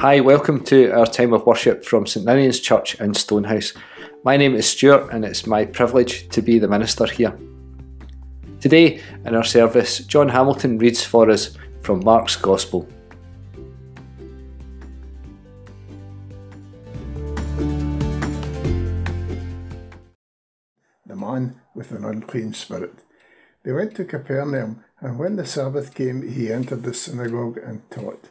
Hi, welcome to our time of worship from St Ninian's Church in Stonehouse. My name is Stuart and it's my privilege to be the minister here. Today in our service, John Hamilton reads for us from Mark's Gospel. The man with an unclean spirit. They went to Capernaum, and when the Sabbath came, he entered the synagogue and taught.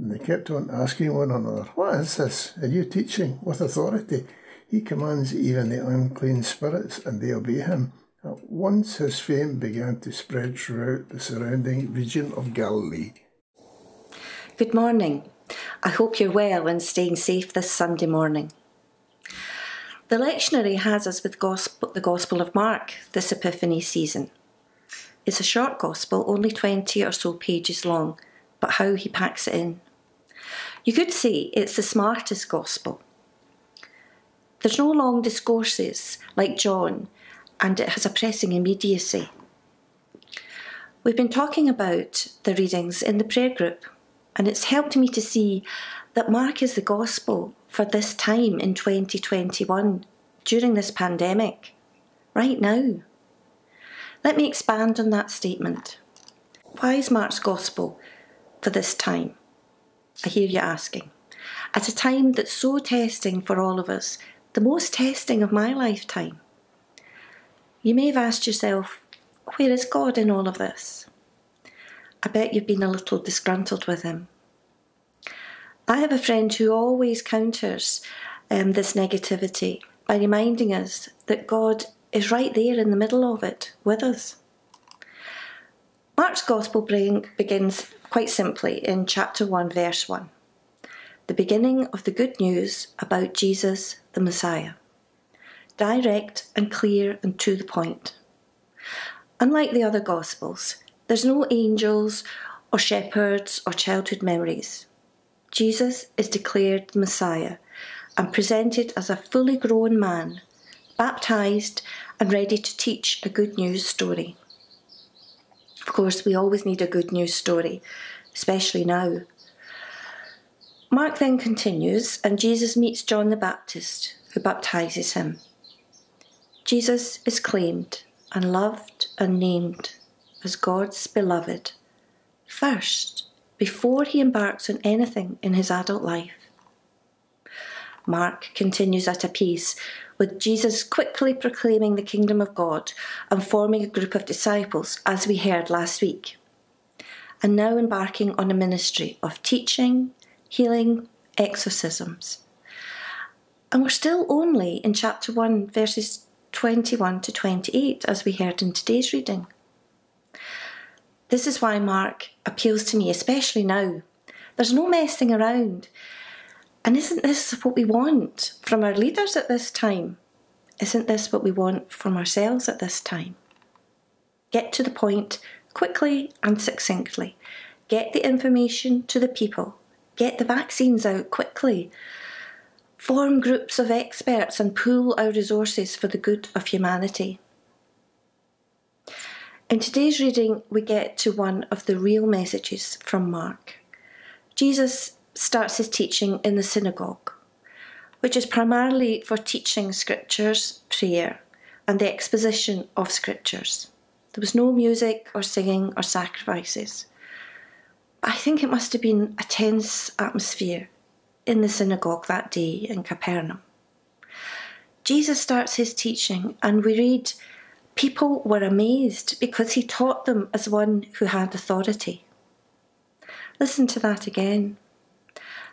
And they kept on asking one another, What is this? Are you teaching with authority? He commands even the unclean spirits, and they obey him. At once his fame began to spread throughout the surrounding region of Galilee. Good morning. I hope you're well and staying safe this Sunday morning. The lectionary has us with gospel, the Gospel of Mark this Epiphany season. It's a short Gospel, only 20 or so pages long, but how he packs it in. You could say it's the smartest gospel. There's no long discourses like John, and it has a pressing immediacy. We've been talking about the readings in the prayer group, and it's helped me to see that Mark is the gospel for this time in 2021, during this pandemic, right now. Let me expand on that statement. Why is Mark's gospel for this time? I hear you asking. At a time that's so testing for all of us, the most testing of my lifetime. You may have asked yourself, where is God in all of this? I bet you've been a little disgruntled with Him. I have a friend who always counters um, this negativity by reminding us that God is right there in the middle of it with us. Mark's Gospel begins quite simply in chapter 1, verse 1. The beginning of the good news about Jesus the Messiah. Direct and clear and to the point. Unlike the other Gospels, there's no angels or shepherds or childhood memories. Jesus is declared the Messiah and presented as a fully grown man, baptized and ready to teach a good news story. Of course, we always need a good news story, especially now. Mark then continues, and Jesus meets John the Baptist, who baptizes him. Jesus is claimed and loved and named as God's beloved first, before he embarks on anything in his adult life. Mark continues at a pace with Jesus quickly proclaiming the kingdom of God and forming a group of disciples, as we heard last week, and now embarking on a ministry of teaching, healing, exorcisms. And we're still only in chapter 1, verses 21 to 28, as we heard in today's reading. This is why Mark appeals to me, especially now. There's no messing around. And isn't this what we want from our leaders at this time? Isn't this what we want from ourselves at this time? Get to the point quickly and succinctly. Get the information to the people. Get the vaccines out quickly. Form groups of experts and pool our resources for the good of humanity. In today's reading, we get to one of the real messages from Mark. Jesus starts his teaching in the synagogue, which is primarily for teaching scriptures, prayer, and the exposition of scriptures. There was no music or singing or sacrifices. I think it must have been a tense atmosphere in the synagogue that day in Capernaum. Jesus starts his teaching, and we read, People were amazed because he taught them as one who had authority. Listen to that again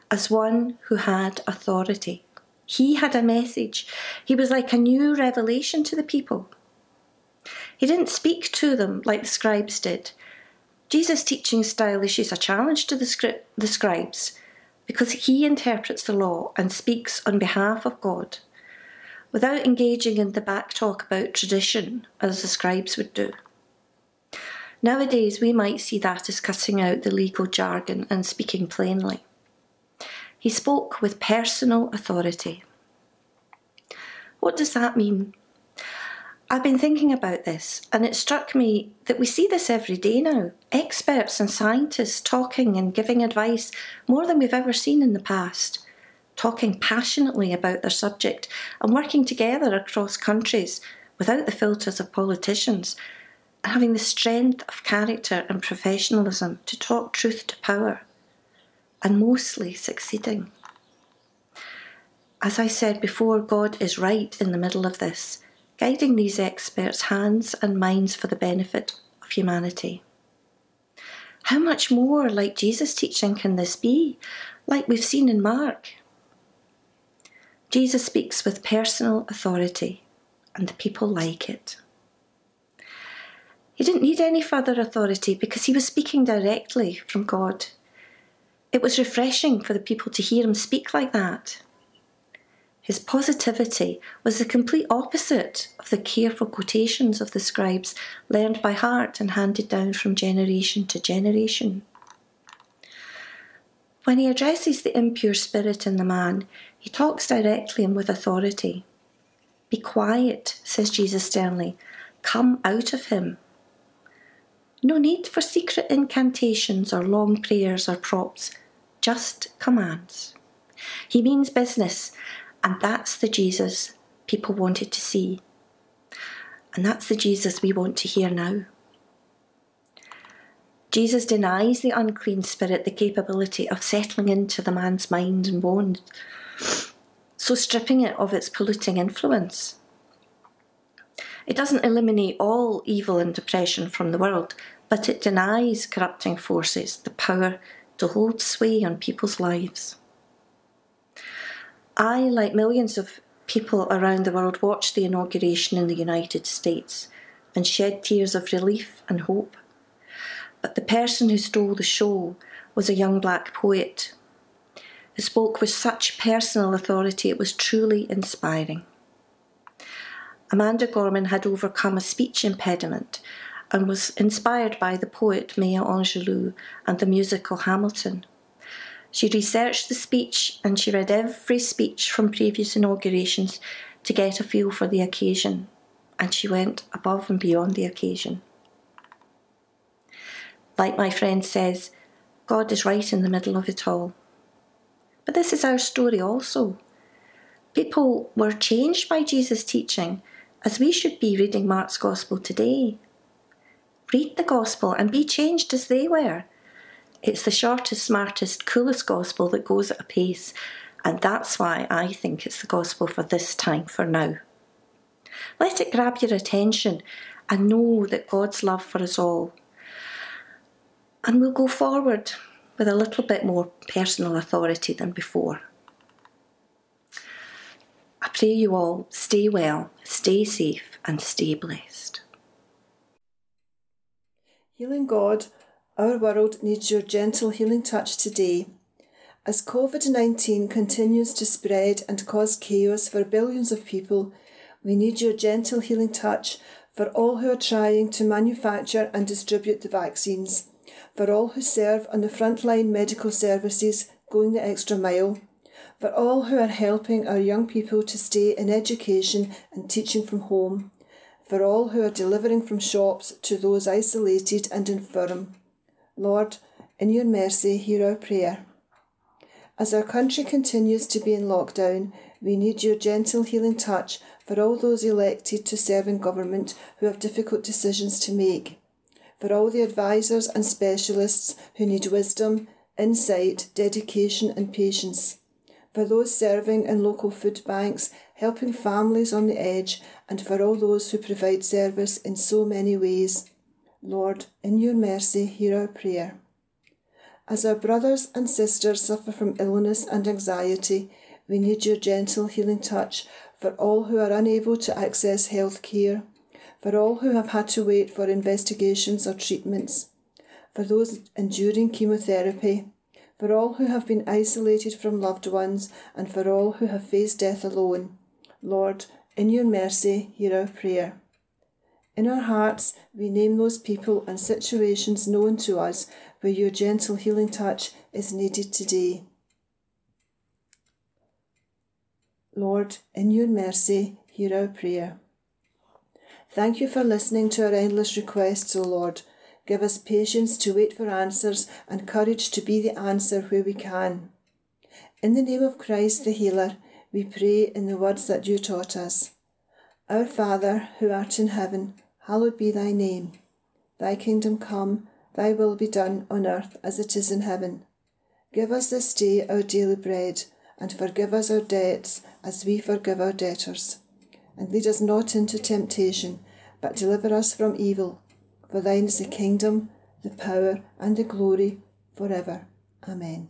as one who had authority. He had a message. He was like a new revelation to the people. He didn't speak to them like the scribes did. Jesus' teaching style issues a challenge to the, the scribes, because he interprets the law and speaks on behalf of God without engaging in the back talk about tradition as the scribes would do. Nowadays, we might see that as cutting out the legal jargon and speaking plainly. He spoke with personal authority. What does that mean? I've been thinking about this, and it struck me that we see this every day now. Experts and scientists talking and giving advice more than we've ever seen in the past, talking passionately about their subject and working together across countries without the filters of politicians, and having the strength of character and professionalism to talk truth to power, and mostly succeeding. As I said before, God is right in the middle of this guiding these experts' hands and minds for the benefit of humanity. How much more like Jesus' teaching can this be, like we've seen in Mark? Jesus speaks with personal authority, and the people like it. He didn't need any further authority because he was speaking directly from God. It was refreshing for the people to hear him speak like that. His positivity was the complete opposite of the careful quotations of the scribes learned by heart and handed down from generation to generation. When he addresses the impure spirit in the man, he talks directly and with authority. Be quiet, says Jesus sternly. Come out of him. No need for secret incantations or long prayers or props, just commands. He means business and that's the Jesus people wanted to see. And that's the Jesus we want to hear now. Jesus denies the unclean spirit the capability of settling into the man's mind and bones, so stripping it of its polluting influence. It doesn't eliminate all evil and depression from the world, but it denies corrupting forces the power to hold sway on people's lives. I, like millions of people around the world, watched the inauguration in the United States and shed tears of relief and hope. But the person who stole the show was a young black poet who spoke with such personal authority it was truly inspiring. Amanda Gorman had overcome a speech impediment and was inspired by the poet Maya Angelou and the musical Hamilton. She researched the speech and she read every speech from previous inaugurations to get a feel for the occasion, and she went above and beyond the occasion. Like my friend says, God is right in the middle of it all. But this is our story also. People were changed by Jesus' teaching, as we should be reading Mark's Gospel today. Read the Gospel and be changed as they were it's the shortest, smartest, coolest gospel that goes at a pace, and that's why I think it's the gospel for this time, for now. Let it grab your attention and know that God's love for us all. And we'll go forward with a little bit more personal authority than before. I pray you all stay well, stay safe, and stay blessed. Healing God our world needs your gentle healing touch today. As COVID 19 continues to spread and cause chaos for billions of people, we need your gentle healing touch for all who are trying to manufacture and distribute the vaccines, for all who serve on the frontline medical services going the extra mile, for all who are helping our young people to stay in education and teaching from home, for all who are delivering from shops to those isolated and infirm Lord, in your mercy, hear our prayer. As our country continues to be in lockdown, we need your gentle healing touch for all those elected to serve in government who have difficult decisions to make, for all the advisors and specialists who need wisdom, insight, dedication, and patience, for those serving in local food banks, helping families on the edge, and for all those who provide service in so many ways. Lord, in your mercy, hear our prayer. As our brothers and sisters suffer from illness and anxiety, we need your gentle healing touch for all who are unable to access health care, for all who have had to wait for investigations or treatments, for those enduring chemotherapy, for all who have been isolated from loved ones, and for all who have faced death alone. Lord, in your mercy, hear our prayer. In our hearts, we name those people and situations known to us where your gentle healing touch is needed today. Lord, in your mercy, hear our prayer. Thank you for listening to our endless requests, O Lord. Give us patience to wait for answers and courage to be the answer where we can. In the name of Christ the Healer, we pray in the words that you taught us. Our Father, who art in heaven, hallowed be thy name. Thy kingdom come, thy will be done on earth as it is in heaven. Give us this day our daily bread, and forgive us our debts as we forgive our debtors. And lead us not into temptation, but deliver us from evil. For thine is the kingdom, the power, and the glory for ever. Amen.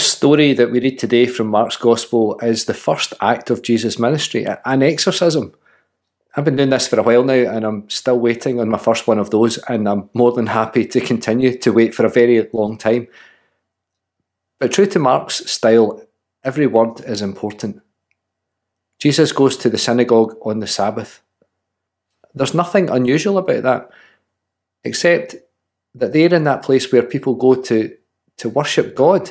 This story that we read today from Mark's Gospel is the first act of Jesus' ministry, an exorcism. I've been doing this for a while now and I'm still waiting on my first one of those, and I'm more than happy to continue to wait for a very long time. But true to Mark's style, every word is important. Jesus goes to the synagogue on the Sabbath. There's nothing unusual about that, except that they're in that place where people go to, to worship God.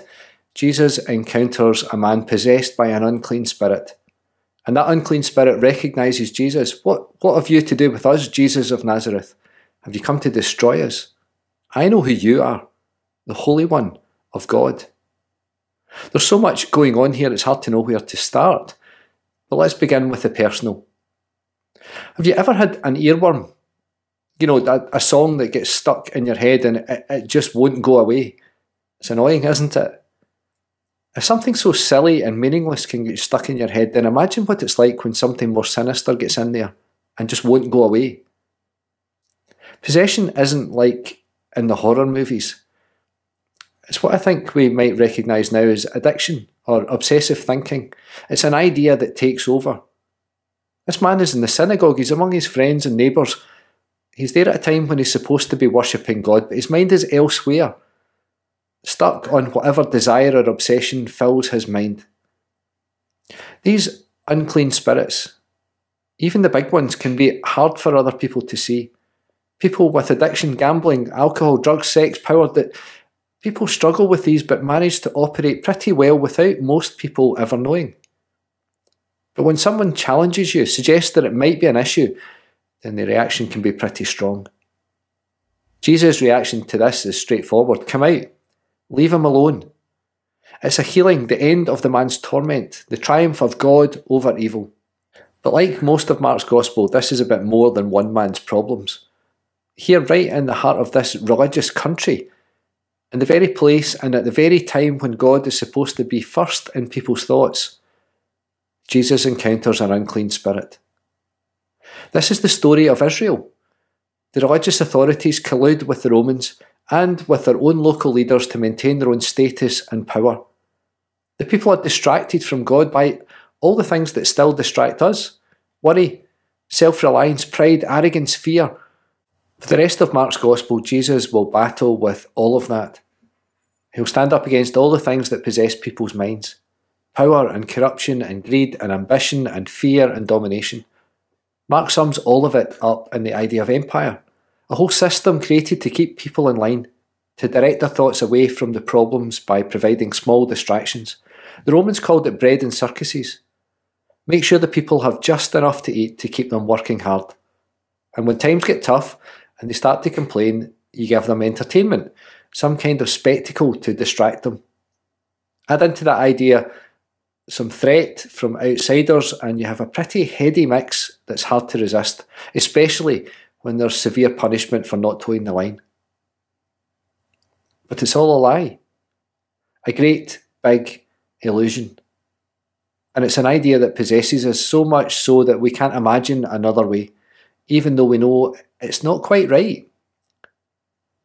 Jesus encounters a man possessed by an unclean spirit. And that unclean spirit recognizes Jesus. What, what have you to do with us, Jesus of Nazareth? Have you come to destroy us? I know who you are, the Holy One of God. There's so much going on here, it's hard to know where to start. But let's begin with the personal. Have you ever had an earworm? You know, a, a song that gets stuck in your head and it, it just won't go away. It's annoying, isn't it? If something so silly and meaningless can get stuck in your head, then imagine what it's like when something more sinister gets in there and just won't go away. Possession isn't like in the horror movies. It's what I think we might recognise now as addiction or obsessive thinking. It's an idea that takes over. This man is in the synagogue, he's among his friends and neighbours. He's there at a time when he's supposed to be worshipping God, but his mind is elsewhere, stuck on whatever desire or obsession fills his mind. These unclean spirits, even the big ones, can be hard for other people to see. People with addiction, gambling, alcohol, drugs, sex, power, that people struggle with these but manage to operate pretty well without most people ever knowing. But when someone challenges you, suggests that it might be an issue, then the reaction can be pretty strong. Jesus' reaction to this is straightforward come out, leave him alone. It's a healing, the end of the man's torment, the triumph of God over evil. But like most of Mark's Gospel, this is a bit more than one man's problems. Here, right in the heart of this religious country, in the very place and at the very time when God is supposed to be first in people's thoughts, Jesus encounters an unclean spirit. This is the story of Israel. The religious authorities collude with the Romans and with their own local leaders to maintain their own status and power. The people are distracted from God by all the things that still distract us worry, self reliance, pride, arrogance, fear. For the rest of Mark's Gospel, Jesus will battle with all of that. He'll stand up against all the things that possess people's minds power and corruption and greed and ambition and fear and domination. Mark sums all of it up in the idea of empire, a whole system created to keep people in line, to direct their thoughts away from the problems by providing small distractions. The Romans called it bread and circuses. Make sure the people have just enough to eat to keep them working hard. And when times get tough and they start to complain, you give them entertainment, some kind of spectacle to distract them. Add into that idea some threat from outsiders, and you have a pretty heady mix that's hard to resist, especially when there's severe punishment for not toeing the line. But it's all a lie. A great big illusion. And it's an idea that possesses us so much so that we can't imagine another way, even though we know it's not quite right.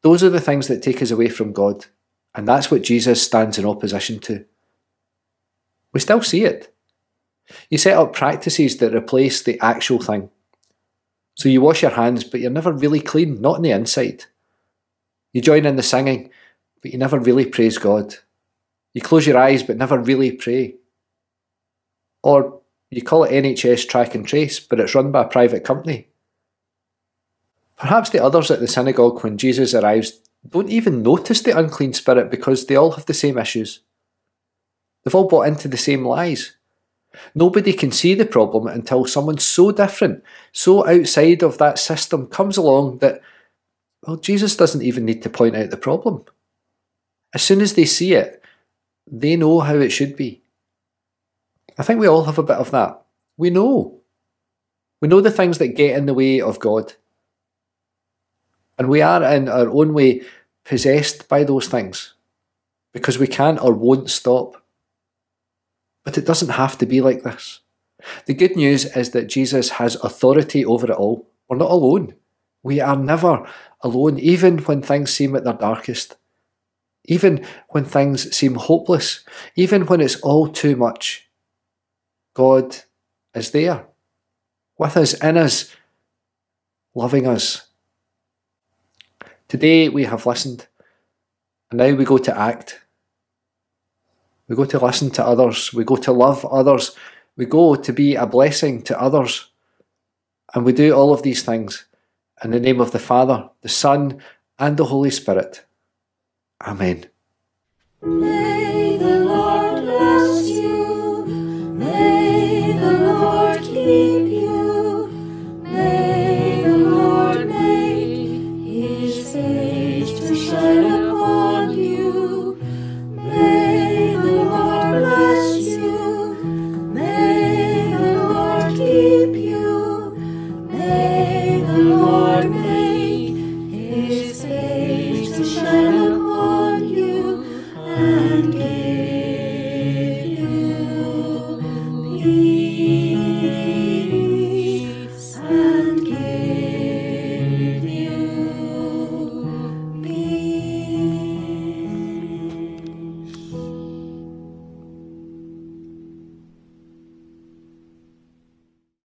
Those are the things that take us away from God, and that's what Jesus stands in opposition to. We still see it. You set up practices that replace the actual thing. So you wash your hands, but you're never really clean, not on the inside. You join in the singing, but you never really praise God. You close your eyes, but never really pray. Or you call it NHS track and trace, but it's run by a private company. Perhaps the others at the synagogue when Jesus arrives don't even notice the unclean spirit because they all have the same issues. They've all bought into the same lies. Nobody can see the problem until someone so different, so outside of that system comes along that, well, Jesus doesn't even need to point out the problem. As soon as they see it, they know how it should be. I think we all have a bit of that. We know. We know the things that get in the way of God. And we are, in our own way, possessed by those things because we can't or won't stop. But it doesn't have to be like this. The good news is that Jesus has authority over it all. We're not alone. We are never alone, even when things seem at their darkest. Even when things seem hopeless. Even when it's all too much. God is there, with us, in us, loving us. Today we have listened, and now we go to act. We go to listen to others. We go to love others. We go to be a blessing to others. And we do all of these things in the name of the Father, the Son, and the Holy Spirit. Amen.